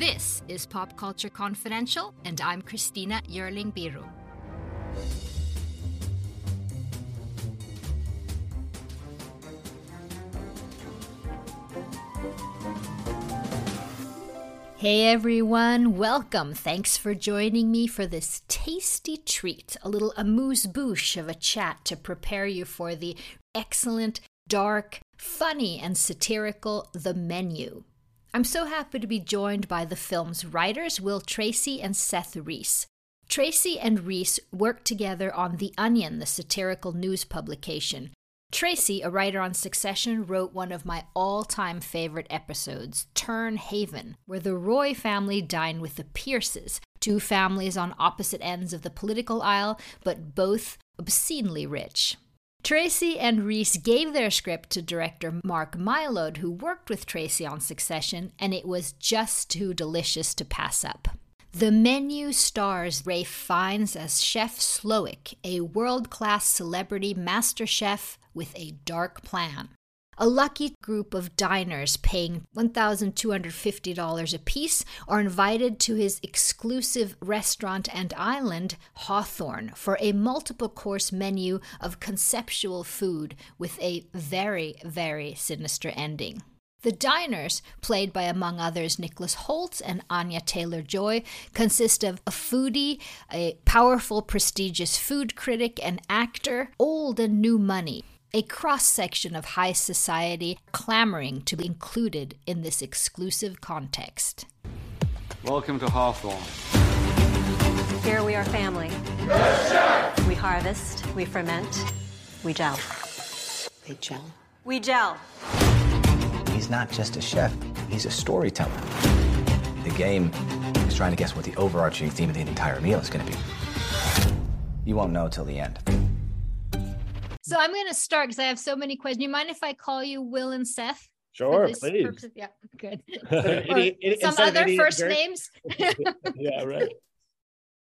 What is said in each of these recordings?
This is Pop Culture Confidential, and I'm Christina Yerling Biru. Hey everyone, welcome. Thanks for joining me for this tasty treat, a little amuse bouche of a chat to prepare you for the excellent, dark, funny, and satirical The Menu. I'm so happy to be joined by the film's writers, Will Tracy and Seth Reiss. Tracy and Reiss worked together on The Onion, the satirical news publication. Tracy, a writer on Succession, wrote one of my all time favorite episodes, Tern Haven, where the Roy family dine with the Pierces, two families on opposite ends of the political aisle, but both obscenely rich. Tracy and Reiss gave their script to director Mark Mylod, who worked with Tracy on Succession, and it was just too delicious to pass up. The menu stars Ralph Fiennes as Chef Slowik, a world class celebrity master chef with a dark plan. A lucky group of diners paying $1,250 apiece are invited to his exclusive restaurant and island, Hawthorne, for a multiple course menu of conceptual food with a very, very sinister ending. The diners, played by among others Nicholas Hoult and Anya Taylor Joy, consist of a foodie, a powerful, prestigious food critic, and actor, old and new money, a cross section of high society clamoring to be included in this exclusive context. Welcome to Hawthorne. Here we are family. We harvest, we ferment, we gel. They gel. We gel. He's not just a chef, he's a storyteller. The game is trying to guess what the overarching theme of the entire meal is going to be. You won't know till the end. So I'm going to start because I have so many questions. You mind if I call you Will and Seth? Sure, please. Purpose? Yeah, good. Any- any- Some other first very- names. yeah, right.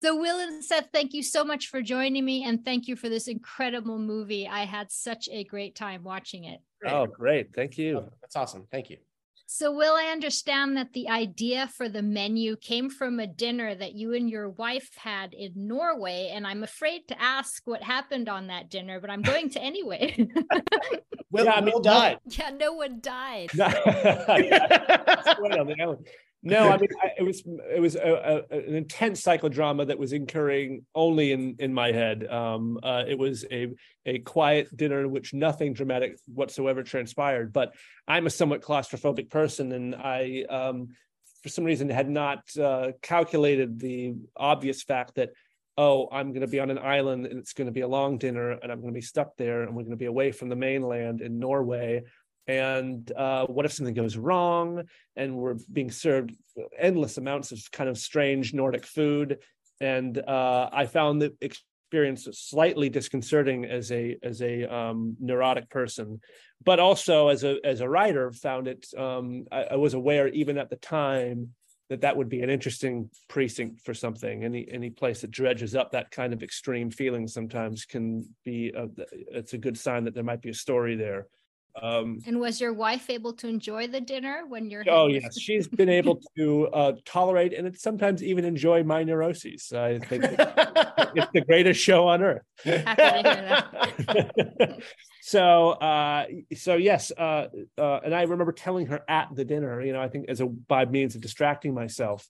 So, Will and Seth, thank you so much for joining me, and thank you for this incredible movie. I had such a great time watching it. Oh, great. Thank you. Oh, that's awesome. Thank you. So, Will, I understand that the idea for the menu came from a dinner that you and your wife had in Norway, and I'm afraid to ask what happened on that dinner, but I'm going to anyway. Will, Yeah, I mean, Will died. yeah, no one died. No, No, I mean I, it was it was a, a, an intense psychodrama that was incurring only in in my head. Um, uh, it was a a quiet dinner in which nothing dramatic whatsoever transpired. But I'm a somewhat claustrophobic person, and I, um, for some reason, had not uh, calculated the obvious fact that oh, I'm going to be on an island and it's going to be a long dinner, and I'm going to be stuck there, and we're going to be away from the mainland in Norway and uh, what if something goes wrong and we're being served endless amounts of kind of strange nordic food? And uh, i found the experience slightly disconcerting as a as a um, neurotic person. But also as a as a writer found it um, I, I was aware even at the time that that would be an interesting precinct for something. Any any place that dredges up that kind of extreme feeling sometimes can be a, it's a good sign that there might be a story there um, And was your wife able to enjoy the dinner when you're? Oh yes, she's been able to uh, tolerate and sometimes even enjoy my neuroses. I think it's the greatest show on earth. Happy to hear that. so, uh, so yes, uh, uh, and I remember telling her at the dinner, you know, I think as a by means of distracting myself.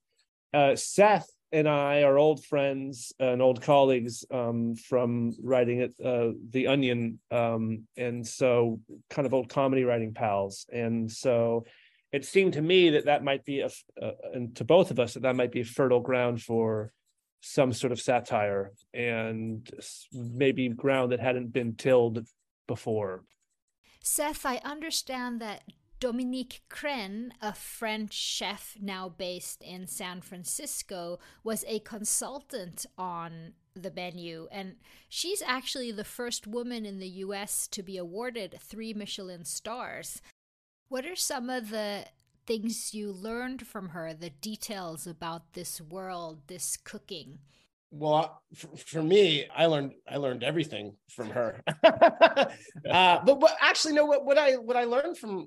Uh, Seth and I are old friends and old colleagues um, from writing at uh, The Onion, um, and so kind of old comedy writing pals. And so it seemed to me that that might be a, uh, and to both of us that that might be fertile ground for some sort of satire and maybe ground that hadn't been tilled before. Seth, I understand that Dominique Crenn, a French chef now based in San Francisco, was a consultant on the menu. And she's actually the first woman in the US to be awarded three Michelin stars. What are some of the things you learned from her, the details about this world, this cooking? well for, me i learned i learned everything from her uh, but, but actually no what, what i what i learned from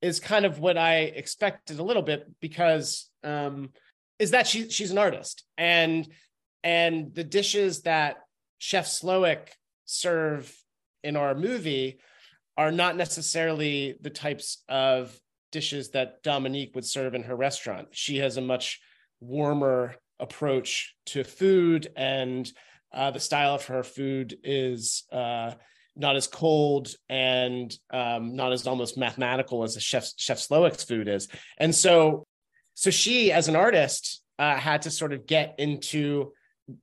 is kind of what I expected a little bit because um, is that she she's an artist and and the dishes that Chef Slowik serve in our movie are not necessarily the types of dishes that Dominique would serve in her restaurant. She has a much warmer approach to food and uh, the style of her food is uh, not as cold and um, not as almost mathematical as a chef chef Slowik's food is. And so, so she as an artist uh, had to sort of get into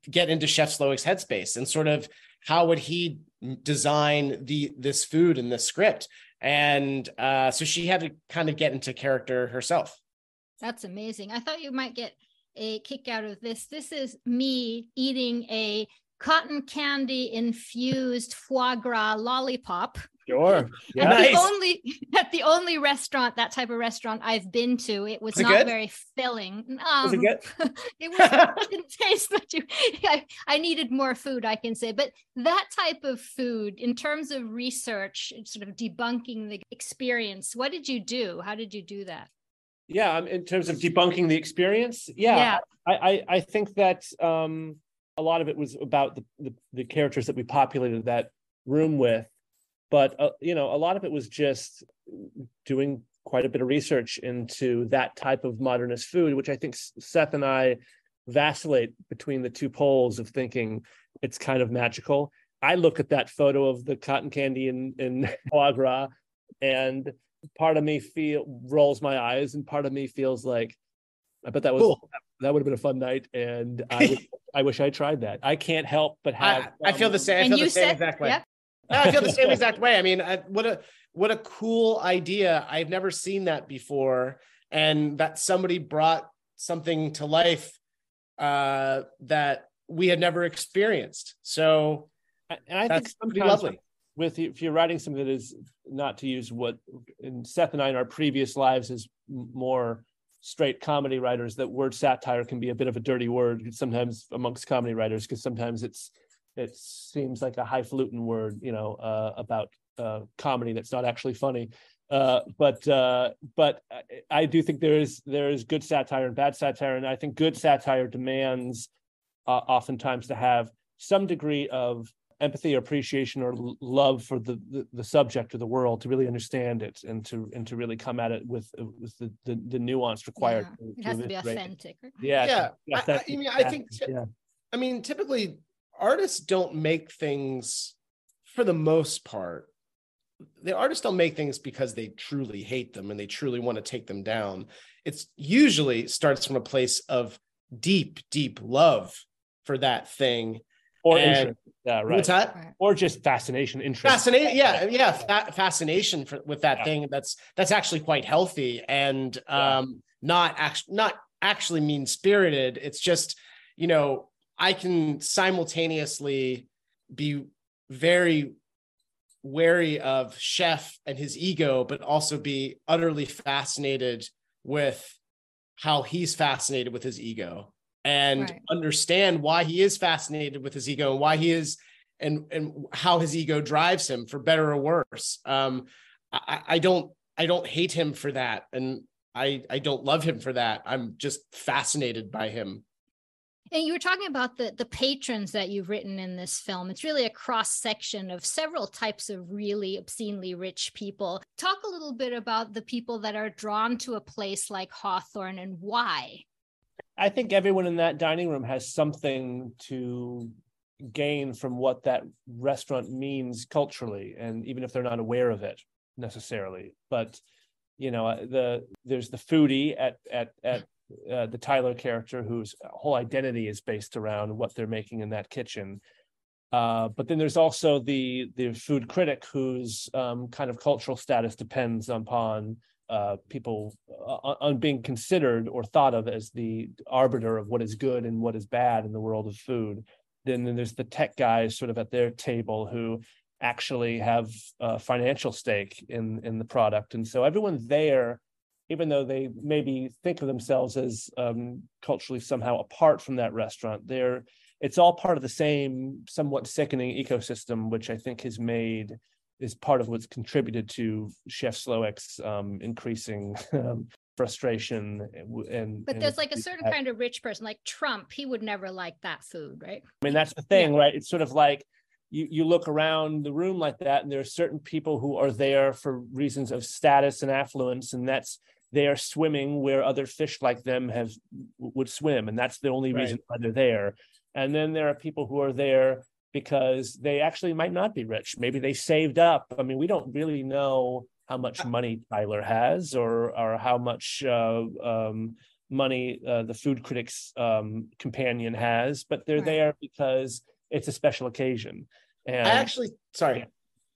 get into Chef Slowik's headspace and sort of how would he design the this food and this script. And uh, so she had to kind of get into character herself. That's amazing. I thought you might get a kick out of this. This is me eating a cotton candy infused foie gras lollipop. Sure. Yeah. At nice. the only at the only restaurant that type of restaurant I've been to, it was, was not it very filling. Um, was it good? it was it didn't taste much. I, I needed more food, I can say. But that type of food, in terms of research, sort of debunking the experience, what did you do? How did you do that? yeah um, in terms of debunking the experience yeah, yeah. I, I, I think that um a lot of it was about the, the, the characters that we populated that room with but uh, you know a lot of it was just doing quite a bit of research into that type of modernist food which i think seth and i vacillate between the two poles of thinking it's kind of magical i look at that photo of the cotton candy in in foie gras and part of me feel rolls my eyes and part of me feels like I bet that was cool. that would have been a fun night and I wish, I wish I tried that. I can't help but have I, I feel the same I feel the same said, exact way. Yeah. I feel the same exact way. I mean, I, what a what a cool idea. I've never seen that before and that somebody brought something to life uh that we had never experienced. So and I think sometimes lovely with if you're writing something that is not to use what in Seth and I in our previous lives is more straight comedy writers that word satire can be a bit of a dirty word sometimes amongst comedy writers because sometimes it's it seems like a highfalutin word you know uh, about uh, comedy that's not actually funny. Uh, but uh, but I do think there is there is good satire and bad satire and I think good satire demands uh, oftentimes to have some degree of empathy or appreciation or love for the, the, the subject or the world to really understand it and to and to really come at it with uh, with the the, the nuance required yeah. it has to, to be authentic yeah yeah I, I, mean i think yeah. i mean typically artists don't make things for the most part the artists don't make things because they truly hate them and they truly want to take them down it's usually starts from a place of deep deep love for that thing or and, interest. Yeah, right. What's that? Or just fascination, interest. Fascination, yeah, yeah, fa- fascination for, with that yeah. thing. That's that's actually quite healthy and um, yeah. not actually not actually mean spirited. It's just you know I can simultaneously be very wary of Chef and his ego, but also be utterly fascinated with how he's fascinated with his ego and right. understand why he is fascinated with his ego and why he is and and how his ego drives him for better or worse um i i don't i don't hate him for that and i i don't love him for that i'm just fascinated by him And you were talking about the the patrons that you've written in this film. It's really a cross section of several types of really obscenely rich people. Talk a little bit about the people that are drawn to a place like Hawthorne and why. I think everyone in that dining room has something to gain from what that restaurant means culturally, and even if they're not aware of it necessarily. But you know, uh, the there's the foodie at at at uh, the Tyler character whose whole identity is based around what they're making in that kitchen. Uh, but then there's also the the food critic whose um, kind of cultural status depends upon uh, people uh, on being considered or thought of as the arbiter of what is good and what is bad in the world of food. Then, then there's the tech guys sort of at their table who actually have a financial stake in in the product, and so everyone there even though they maybe think of themselves as um, culturally somehow apart from that restaurant, they're it's all part of the same somewhat sickening ecosystem, which I think has made is part of what's contributed to Chef Slowik's um, increasing um, frustration and but and there's like a certain kind of rich person like trump he would never like that food right i mean that's the thing yeah. right it's sort of like you, you look around the room like that and there are certain people who are there for reasons of status and affluence and that's they are swimming where other fish like them have would swim and that's the only right. reason why they're there and then there are people who are there because they actually might not be rich maybe they saved up i mean we don't really know how much uh, money tyler has or or how much uh, um, money uh, the food critics um, companion has but they're right. there because it's a special occasion and i actually sorry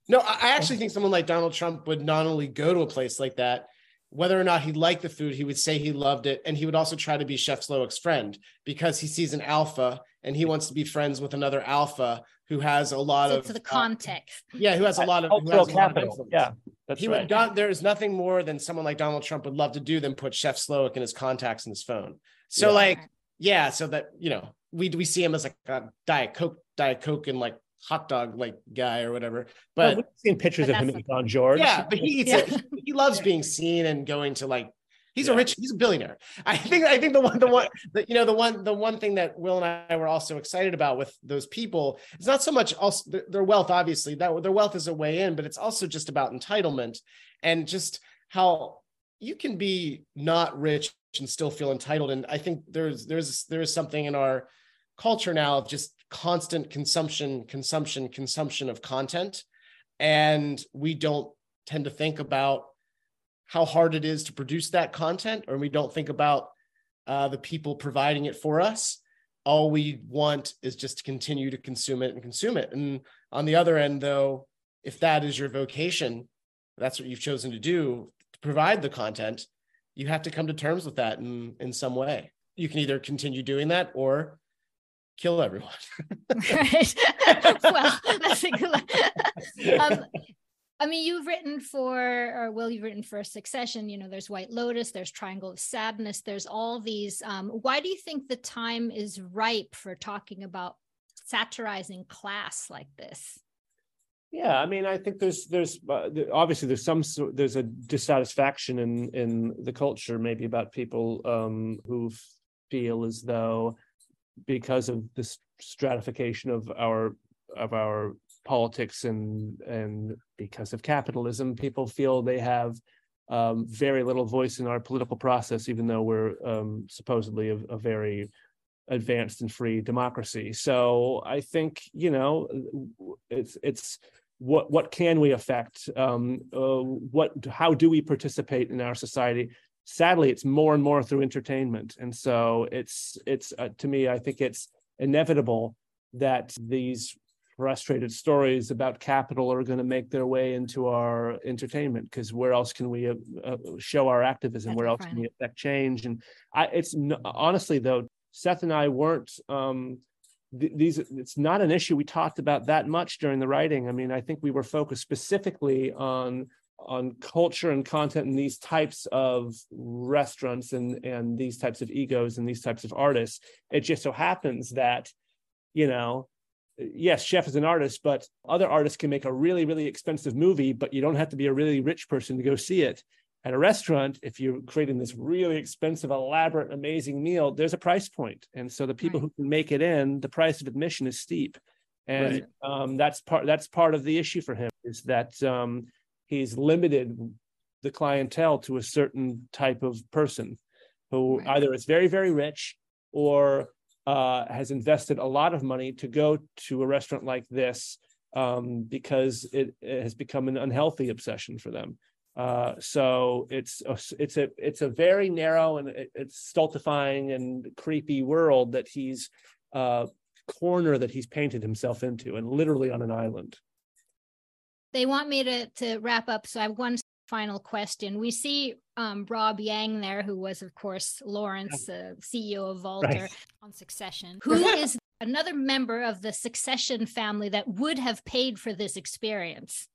no i actually think someone like donald trump would not only go to a place like that whether or not he liked the food, he would say he loved it. And he would also try to be Chef Slowik's friend because he sees an alpha and he wants to be friends with another alpha who has a lot so of to the context. Uh, yeah, who has a lot of, cultural capital. yeah, that's he right. Would, there is nothing more than someone like Donald Trump would love to do than put Chef Slowik in his contacts in his phone. So yeah. like, yeah, so that you know, we we see him as like a Diet Coke, Diet Coke, and like hot dog like guy or whatever. But well, we've seen pictures of him at Don George. Yeah, but he eats yeah. it. He loves being seen and going to like he's yeah. a rich, he's a billionaire. I think I think the one the one the, you know the one the one thing that Will and I were also excited about with those people is not so much also their wealth, obviously, that their wealth is a way in, but it's also just about entitlement and just how you can be not rich and still feel entitled. And I think there's there's there's something in our culture now of just constant consumption, consumption, consumption of content. And we don't tend to think about how hard it is to produce that content, or we don't think about uh, the people providing it for us. All we want is just to continue to consume it and consume it. And on the other end, though, if that is your vocation, that's what you've chosen to do to provide the content, you have to come to terms with that in, in some way. You can either continue doing that or kill everyone. right. well, that's a good. Um, I mean, you've written for, or Will, you've written for Succession. You know, there's White Lotus, there's Triangle of Sadness, there's all these. Um, why do you think the time is ripe for talking about satirizing class like this? Yeah, I mean, I think there's there's uh, obviously there's some there's a dissatisfaction in in the culture maybe about people um, who feel as though because of this stratification of our of our politics and and because of capitalism, people feel they have um, very little voice in our political process, even though we're um, supposedly a, a, very advanced and free democracy. So I think you know it's it's what what can we affect? Um, uh, what how do we participate in our society? sadly it's more and more through entertainment and so it's it's uh, to me i think it's inevitable that these frustrated stories about capital are going to make their way into our entertainment because where else can we uh, uh, show our activism? That's where else can we affect change? And i it's honestly though seth and i weren't um, th- these it's not an issue we talked about that much during the writing. I mean i think we were focused specifically on on culture and content and these types of restaurants and and these types of egos and these types of artists. It just so happens that you know yes chef is an artist but other artists can make a really really expensive movie but you don't have to be a really rich person to go see it At a restaurant, if you're creating this really expensive, elaborate, amazing meal, there's a price point, and so the people Right. who can make it in, the price of admission is steep, and Right. um, that's part that's part of the issue for him is that um, he's limited the clientele to a certain type of person who Right. either is very very rich or uh, has invested a lot of money to go to a restaurant like this um, because it, it has become an unhealthy obsession for them. Uh, so it's a, it's a it's a very narrow and it, it's stultifying and creepy world that he's uh, corner that he's painted himself into, and literally on an island. They want me to to wrap up, so I have one final question. We see um, Rob Yang there, who was, of course, Lawrence, uh, CEO of Vaulter Right. on Succession. Who is another member of the Succession family that would have paid for this experience?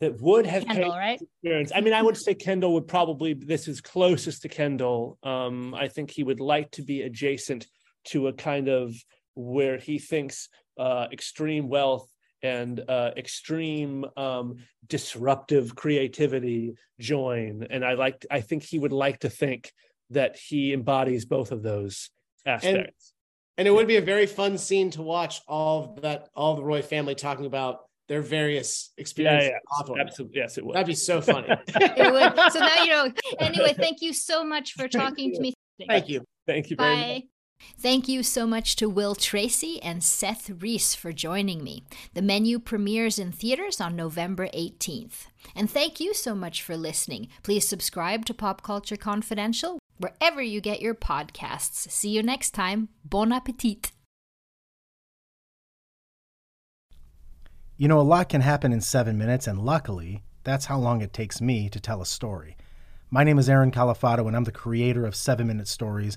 That would have paid Kendall, right? experience. I mean, I would say Kendall would probably this is closest to Kendall. Um, I think he would like to be adjacent to a kind of where he thinks uh, extreme wealth and uh, extreme um, disruptive creativity join. And I like I think he would like to think that he embodies both of those aspects. And it would be a very fun scene to watch all of that, all the Roy family talking about their various experiences. yeah, off of it. absolutely. Yes, it would. That'd be so funny. It would. So now you know. Anyway, thank you so much for talking to me. Thank you. Thank you very much. Bye. Thank you so much to Will Tracy and Seth Reiss for joining me. The menu premieres in theaters on November 18th. And thank you so much for listening. Please subscribe to Pop Culture Confidential wherever you get your podcasts. See you next time. Bon appetit. You know, a lot can happen in seven minutes, and luckily, that's how long it takes me to tell a story. My name is Aaron Califato, and I'm the creator of Seven Minute Stories.